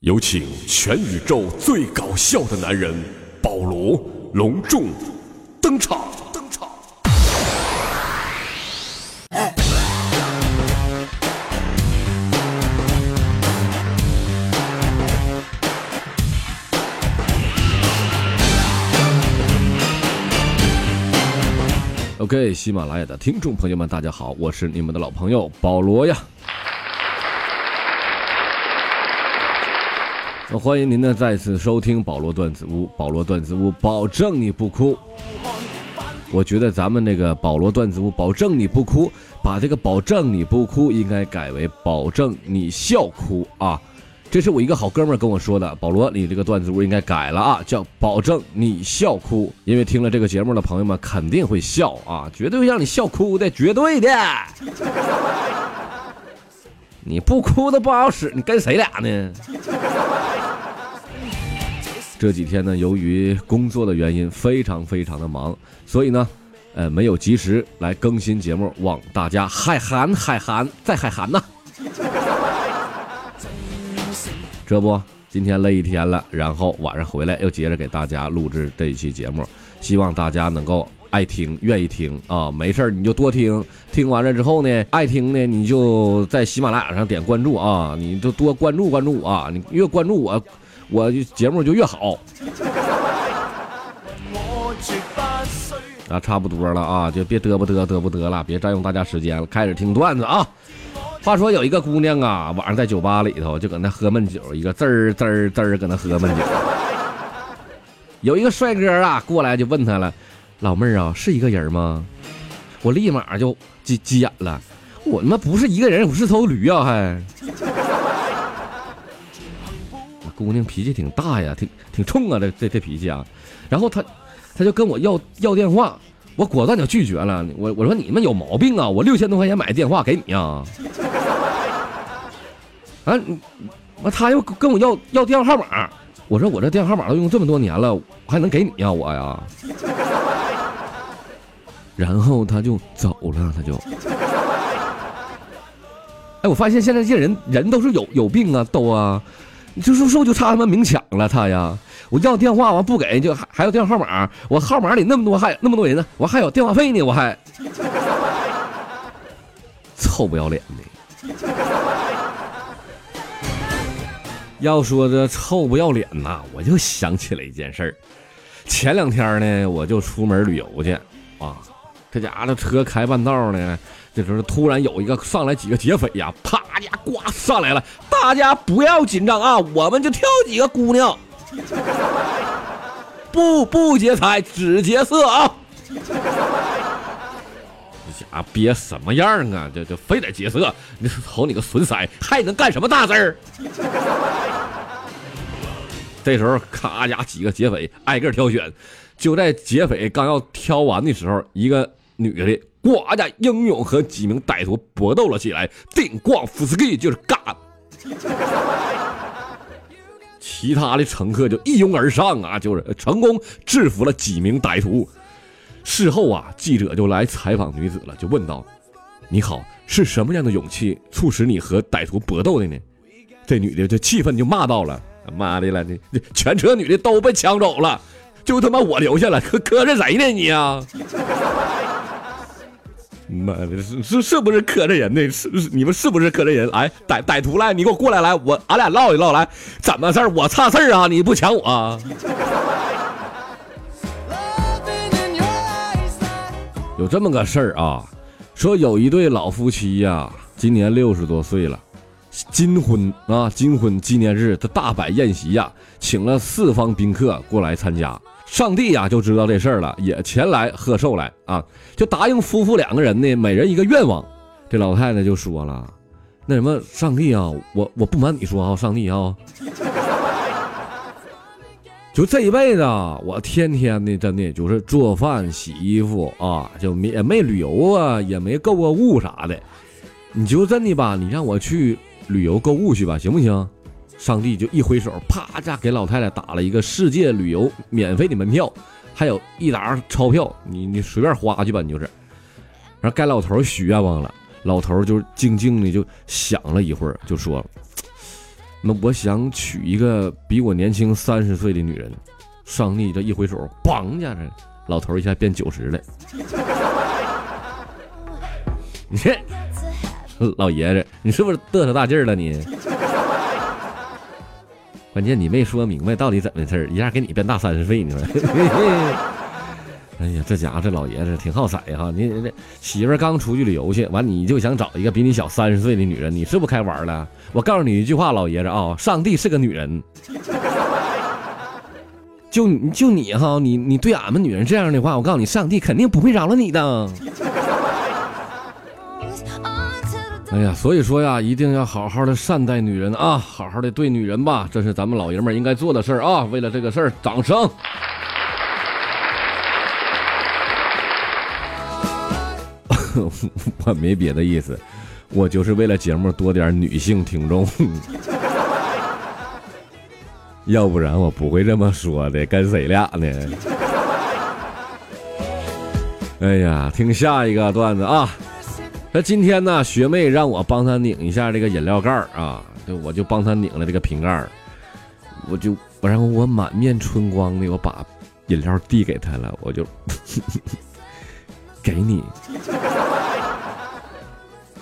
有请全宇宙最搞笑的男人保罗隆重登场。登场。OK，喜马拉雅的听众朋友们，大家好，我是你们的老朋友保罗呀。欢迎您呢再次收听保罗段子屋，保罗段子屋保证你不哭。我觉得咱们那个保罗段子屋保证你不哭，把这个保证你不哭应该改为保证你笑哭啊。这是我一个好哥们跟我说的，保罗，你这个段子屋应该改了啊，叫保证你笑哭，因为听了这个节目的朋友们肯定会笑啊，绝对会让你笑哭的，绝对的。你不哭都不好使，你跟谁俩呢？这几天呢，由于工作的原因，非常非常的忙，所以呢，呃，没有及时来更新节目，望大家海涵海涵再海涵呐。这不，今天累一天了，然后晚上回来又接着给大家录制这一期节目，希望大家能够爱听、愿意听啊。没事儿你就多听，听完了之后呢，爱听呢你就在喜马拉雅上点关注啊，你就多关注关注我啊，你越关注我，我节目就越好。啊，差不多了啊，就别嘚啵嘚嘚不嘚了，别占用大家时间了，开始听段子啊。话说有一个姑娘啊，晚上在酒吧里头就搁那喝闷酒，一个滋儿滋儿滋儿搁那喝闷酒。有一个帅哥啊过来就问她了：“老妹儿啊，是一个人吗？”我立马就急急眼了，我他妈不是一个人，我是头驴啊还。姑娘脾气挺大呀，挺挺冲啊，这这这脾气啊。然后她她就跟我要要电话。我果断就拒绝了，我我说你们有毛病啊！我六千多块钱买的电话给你啊！啊，完他又跟我要要电话号码，我说我这电话号码都用这么多年了，我还能给你呀我呀？然后他就走了，他就。哎，我发现现在这些人人都是有有病啊，都啊，就是说就差他妈明抢了他呀！我要电话完不给，就还还有电话号码，我号码里那么多还那么多人呢，我还有电话费呢，我还臭不要脸的。要说这臭不要脸呐，我就想起了一件事儿。前两天呢，我就出门旅游去啊，这家伙车开半道呢，这时候突然有一个上来几个劫匪呀，啪家呱上来了，大家不要紧张啊，我们就挑几个姑娘。不不劫财，只劫色啊！这家憋什么样啊？这这非得劫色，你瞅你个损色，还能干什么大事儿？这时候，咔家几个劫匪挨个挑选，就在劫匪刚要挑完的时候，一个女的呱家英勇和几名歹徒搏斗了起来，定咣夫斯基就是干。其他的乘客就一拥而上啊，就是成功制服了几名歹徒。事后啊，记者就来采访女子了，就问道：“你好，是什么样的勇气促使你和歹徒搏斗的呢？”这女的就气愤就骂到了：“妈的了，这全车女的都被抢走了，就他妈我留下了，磕磕碜谁呢你啊？”妈的，是是是不是磕碜人呢？是你们是不是磕碜人？哎，歹歹徒来，你给我过来来，我俺俩唠一唠来，怎么事儿？我差事儿啊？你不抢我、啊？有这么个事儿啊，说有一对老夫妻呀，今年六十多岁了，金婚啊，金婚纪念日，他大摆宴席呀，请了四方宾客过来参加。上帝呀，就知道这事儿了，也前来贺寿来啊，就答应夫妇两个人呢，每人一个愿望。这老太太就说了：“那什么，上帝啊，我我不瞒你说啊，上帝啊，就这一辈子啊，我天天的真的就是做饭、洗衣服啊，就也没旅游啊，也没购过物啥的。你就真的吧，你让我去旅游购物去吧，行不行？”上帝就一挥手，啪家给老太太打了一个世界旅游免费的门票，还有一沓钞票，你你随便花去吧，你就是。然后该老头许愿望了，老头就静静的就想了一会儿，就说：“那我想娶一个比我年轻三十岁的女人。上帝这一挥手，梆一下，老头一下变九十了。你这老爷子，你是不是嘚瑟大劲儿了你？关键你没说明白到底怎么回事一下给你变大三十岁，你说？哎呀，这家伙这老爷子挺好色哈！你这媳妇刚出去旅游去，完你就想找一个比你小三十岁的女人，你是不开玩了？我告诉你一句话，老爷子啊，上帝是个女人。就就你哈，你你对俺们女人这样的话，我告诉你，上帝肯定不会饶了你的。哎呀，所以说呀，一定要好好的善待女人啊，好好的对女人吧，这是咱们老爷们应该做的事儿啊。为了这个事儿，掌声。我没别的意思，我就是为了节目多点女性听众，要不然我不会这么说的。跟谁俩呢？哎呀，听下一个段子啊。那今天呢，学妹让我帮她拧一下这个饮料盖儿啊，就我就帮她拧了这个瓶盖儿，我就然后我满面春光的我把饮料递给她了，我就 给你。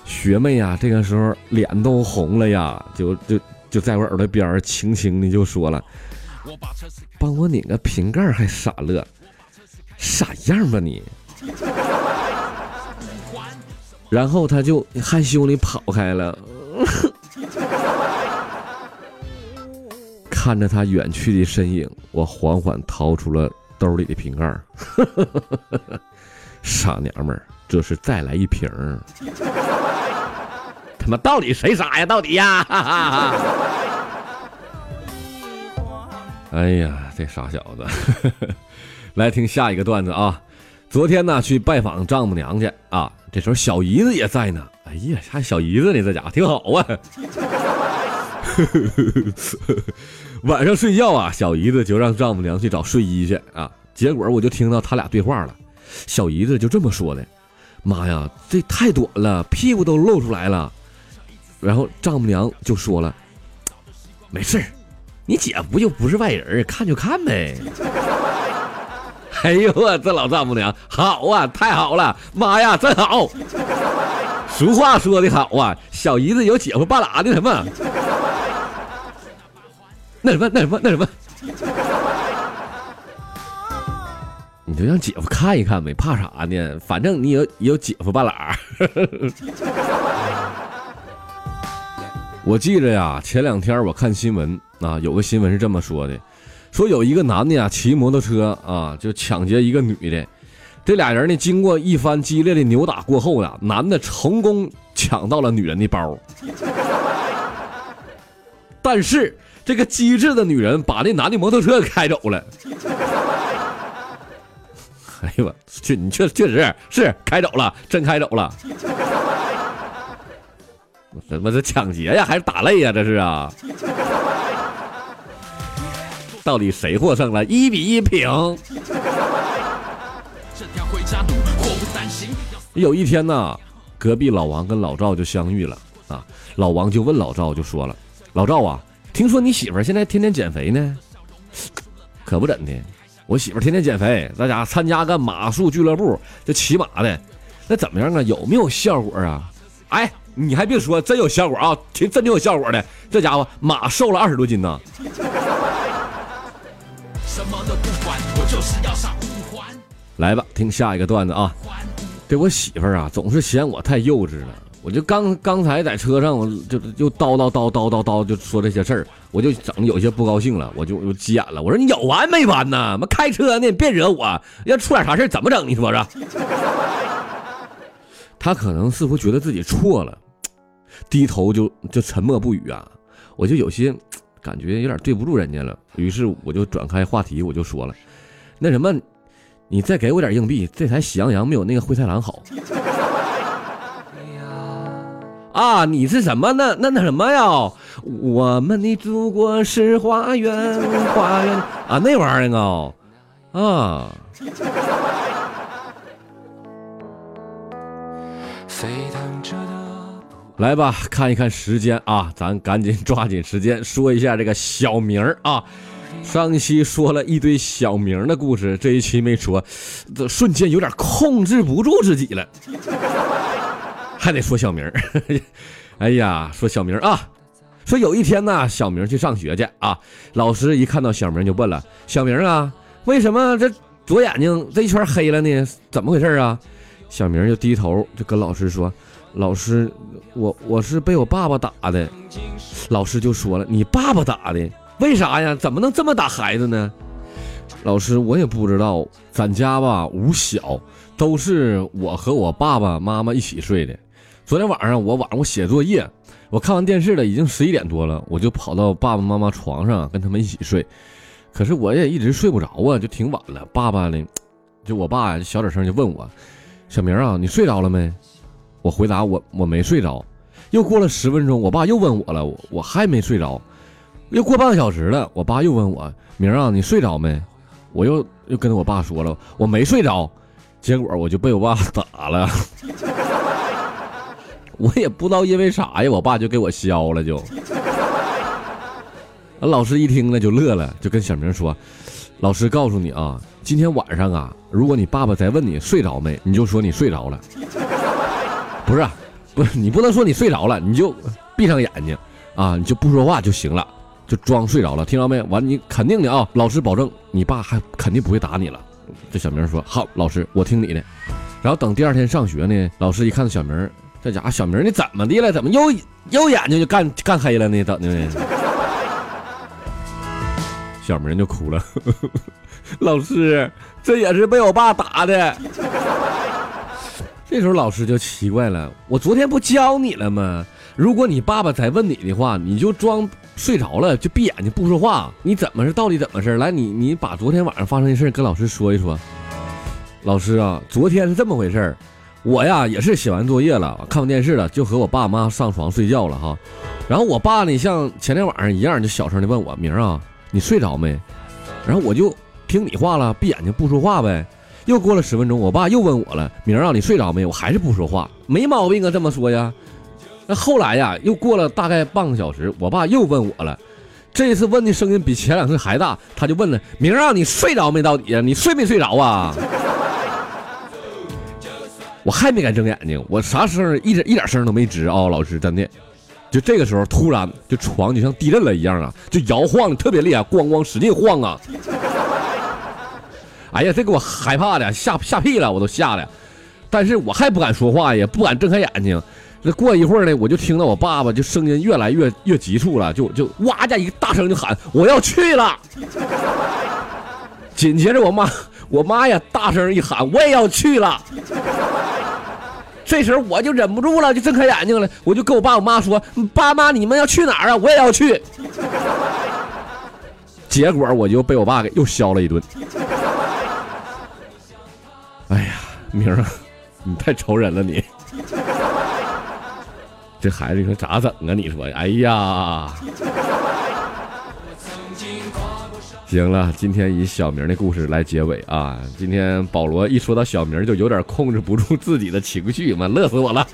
学妹呀，这个时候脸都红了呀，就就就在我耳朵边儿轻轻的就说了：“帮我拧个瓶盖还傻乐，傻样吧你。”然后他就害羞的跑开了，看着他远去的身影，我缓缓掏出了兜里的瓶盖 傻娘们儿，这是再来一瓶他妈到底谁傻呀？到底呀？哎呀，这傻小子！来听下一个段子啊！昨天呢，去拜访丈母娘去啊。这时候小姨子也在呢，哎呀，还小姨子呢，这家伙挺好啊。晚上睡觉啊，小姨子就让丈母娘去找睡衣去啊。结果我就听到他俩对话了，小姨子就这么说的：“妈呀，这太短了，屁股都露出来了。”然后丈母娘就说了：“没事你姐夫又不是外人，看就看呗。” 哎呦我这老丈母娘好啊，太好了，妈呀，真好！俗话说的好啊，小姨子有姐夫半拉的什么？那什么那什么那什么？你就让姐夫看一看呗，怕啥呢？反正你有有姐夫半拉。我记着呀，前两天我看新闻啊，有个新闻是这么说的。说有一个男的呀，骑摩托车啊，就抢劫一个女的。这俩人呢，经过一番激烈的扭打过后呀，男的成功抢到了女人的包。但是这个机智的女人把那男的摩托车开走了。哎呦我，确你确确实是开走了，真开走了。怎么这抢劫呀，还是打擂呀？这是啊。到底谁获胜了？一比一平。有一天呢，隔壁老王跟老赵就相遇了啊。老王就问老赵，就说了：“老赵啊，听说你媳妇现在天天减肥呢？可不怎的，我媳妇天天减肥，在家参加个马术俱乐部，这骑马的。那怎么样啊？有没有效果啊？哎，你还别说，真有效果啊！挺真挺有效果的。这家伙马瘦了二十多斤呢。”来吧，听下一个段子啊！这我媳妇儿啊，总是嫌我太幼稚了。我就刚刚才在车上，我就就叨叨叨叨叨叨，就说这些事儿，我就整有些不高兴了，我就我急眼了。我说你有完没完呢？妈开车呢，别惹我，要出点啥事怎么整？你说说。他可能似乎觉得自己错了，低头就就沉默不语啊。我就有些感觉有点对不住人家了，于是我就转开话题，我就说了，那什么。你再给我点硬币，这台喜羊羊没有那个灰太狼好。啊，你是什么？那那那什么呀？我们的祖国是花园，花园啊，那玩意儿啊，啊。来吧，看一看时间啊，咱赶紧抓紧时间说一下这个小名儿啊。上一期说了一堆小明的故事，这一期没说，这瞬间有点控制不住自己了，还得说小明。哎呀，说小明啊，说有一天呢，小明去上学去啊，老师一看到小明就问了：“小明啊，为什么这左眼睛这一圈黑了呢？怎么回事啊？”小明就低头就跟老师说。老师，我我是被我爸爸打的。老师就说了：“你爸爸打的？为啥呀？怎么能这么打孩子呢？”老师，我也不知道。咱家吧屋小，都是我和我爸爸妈妈一起睡的。昨天晚上我晚上我写作业，我看完电视了，已经十一点多了，我就跑到爸爸妈妈床上跟他们一起睡。可是我也一直睡不着啊，就挺晚了。爸爸呢，就我爸，小点声就问我：“小明啊，你睡着了没？”我回答我我没睡着，又过了十分钟，我爸又问我了，我我还没睡着，又过半个小时了，我爸又问我明儿啊你睡着没？我又又跟我爸说了我没睡着，结果我就被我爸 打了，我也不知道因为啥呀，我爸就给我削了就。老师一听呢就乐了，就跟小明说，老师告诉你啊，今天晚上啊，如果你爸爸再问你睡着没，你就说你睡着了。不是，不是你不能说你睡着了，你就闭上眼睛，啊，你就不说话就行了，就装睡着了，听着没？完，你肯定的啊，老师保证你爸还肯定不会打你了。这小明说好，老师我听你的。然后等第二天上学呢，老师一看到小明，这家伙小明你怎么的了？怎么又又眼睛就干干黑了呢？怎的呢？小明就哭了，老师这也是被我爸打的。这时候老师就奇怪了，我昨天不教你了吗？如果你爸爸再问你的话，你就装睡着了，就闭眼睛不说话。你怎么是到底怎么事来，你你把昨天晚上发生的事跟老师说一说。老师啊，昨天是这么回事我呀也是写完作业了，看完电视了，就和我爸妈上床睡觉了哈。然后我爸呢，像前天晚上一样，就小声的问我明儿啊，你睡着没？然后我就听你话了，闭眼睛不说话呗。又过了十分钟，我爸又问我了：“明儿啊，你睡着没？”我还是不说话，没毛病啊，这么说呀。那后来呀，又过了大概半个小时，我爸又问我了，这次问的声音比前两次还大，他就问了：“明儿啊，你睡着没？到底啊，你睡没睡着啊？”我还没敢睁眼睛，我啥声一点一点声都没吱啊，老师真的。就这个时候，突然就床就像地震了一样啊，就摇晃的特别厉害，咣咣使劲晃啊。哎呀，这给我害怕的，吓吓屁了，我都吓的。但是我还不敢说话，也不敢睁开眼睛。那过一会儿呢，我就听到我爸爸就声音越来越越急促了，就就哇家一大声就喊我要去了。紧接着我妈我妈呀大声一喊我也要去了。这时候我就忍不住了，就睁开眼睛了，我就跟我爸我妈说：“爸妈，你们要去哪儿啊？我也要去。”结果我就被我爸给又削了一顿。哎呀，明儿，你太愁人了你。这孩子你说咋整啊？你说，哎呀。行了，今天以小明的故事来结尾啊。今天保罗一说到小明，就有点控制不住自己的情绪嘛，乐死我了。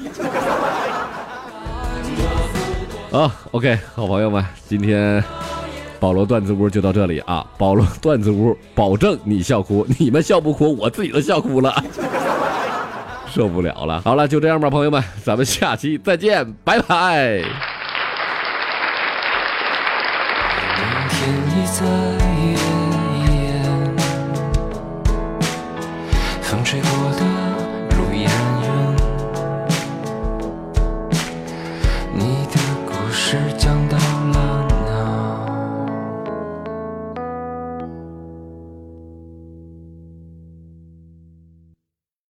啊，OK，好朋友们，今天。保罗段子屋就到这里啊！保罗段子屋保证你笑哭，你们笑不哭，我自己都笑哭了，受不了了。好了，就这样吧，朋友们，咱们下期再见，拜拜。风吹过的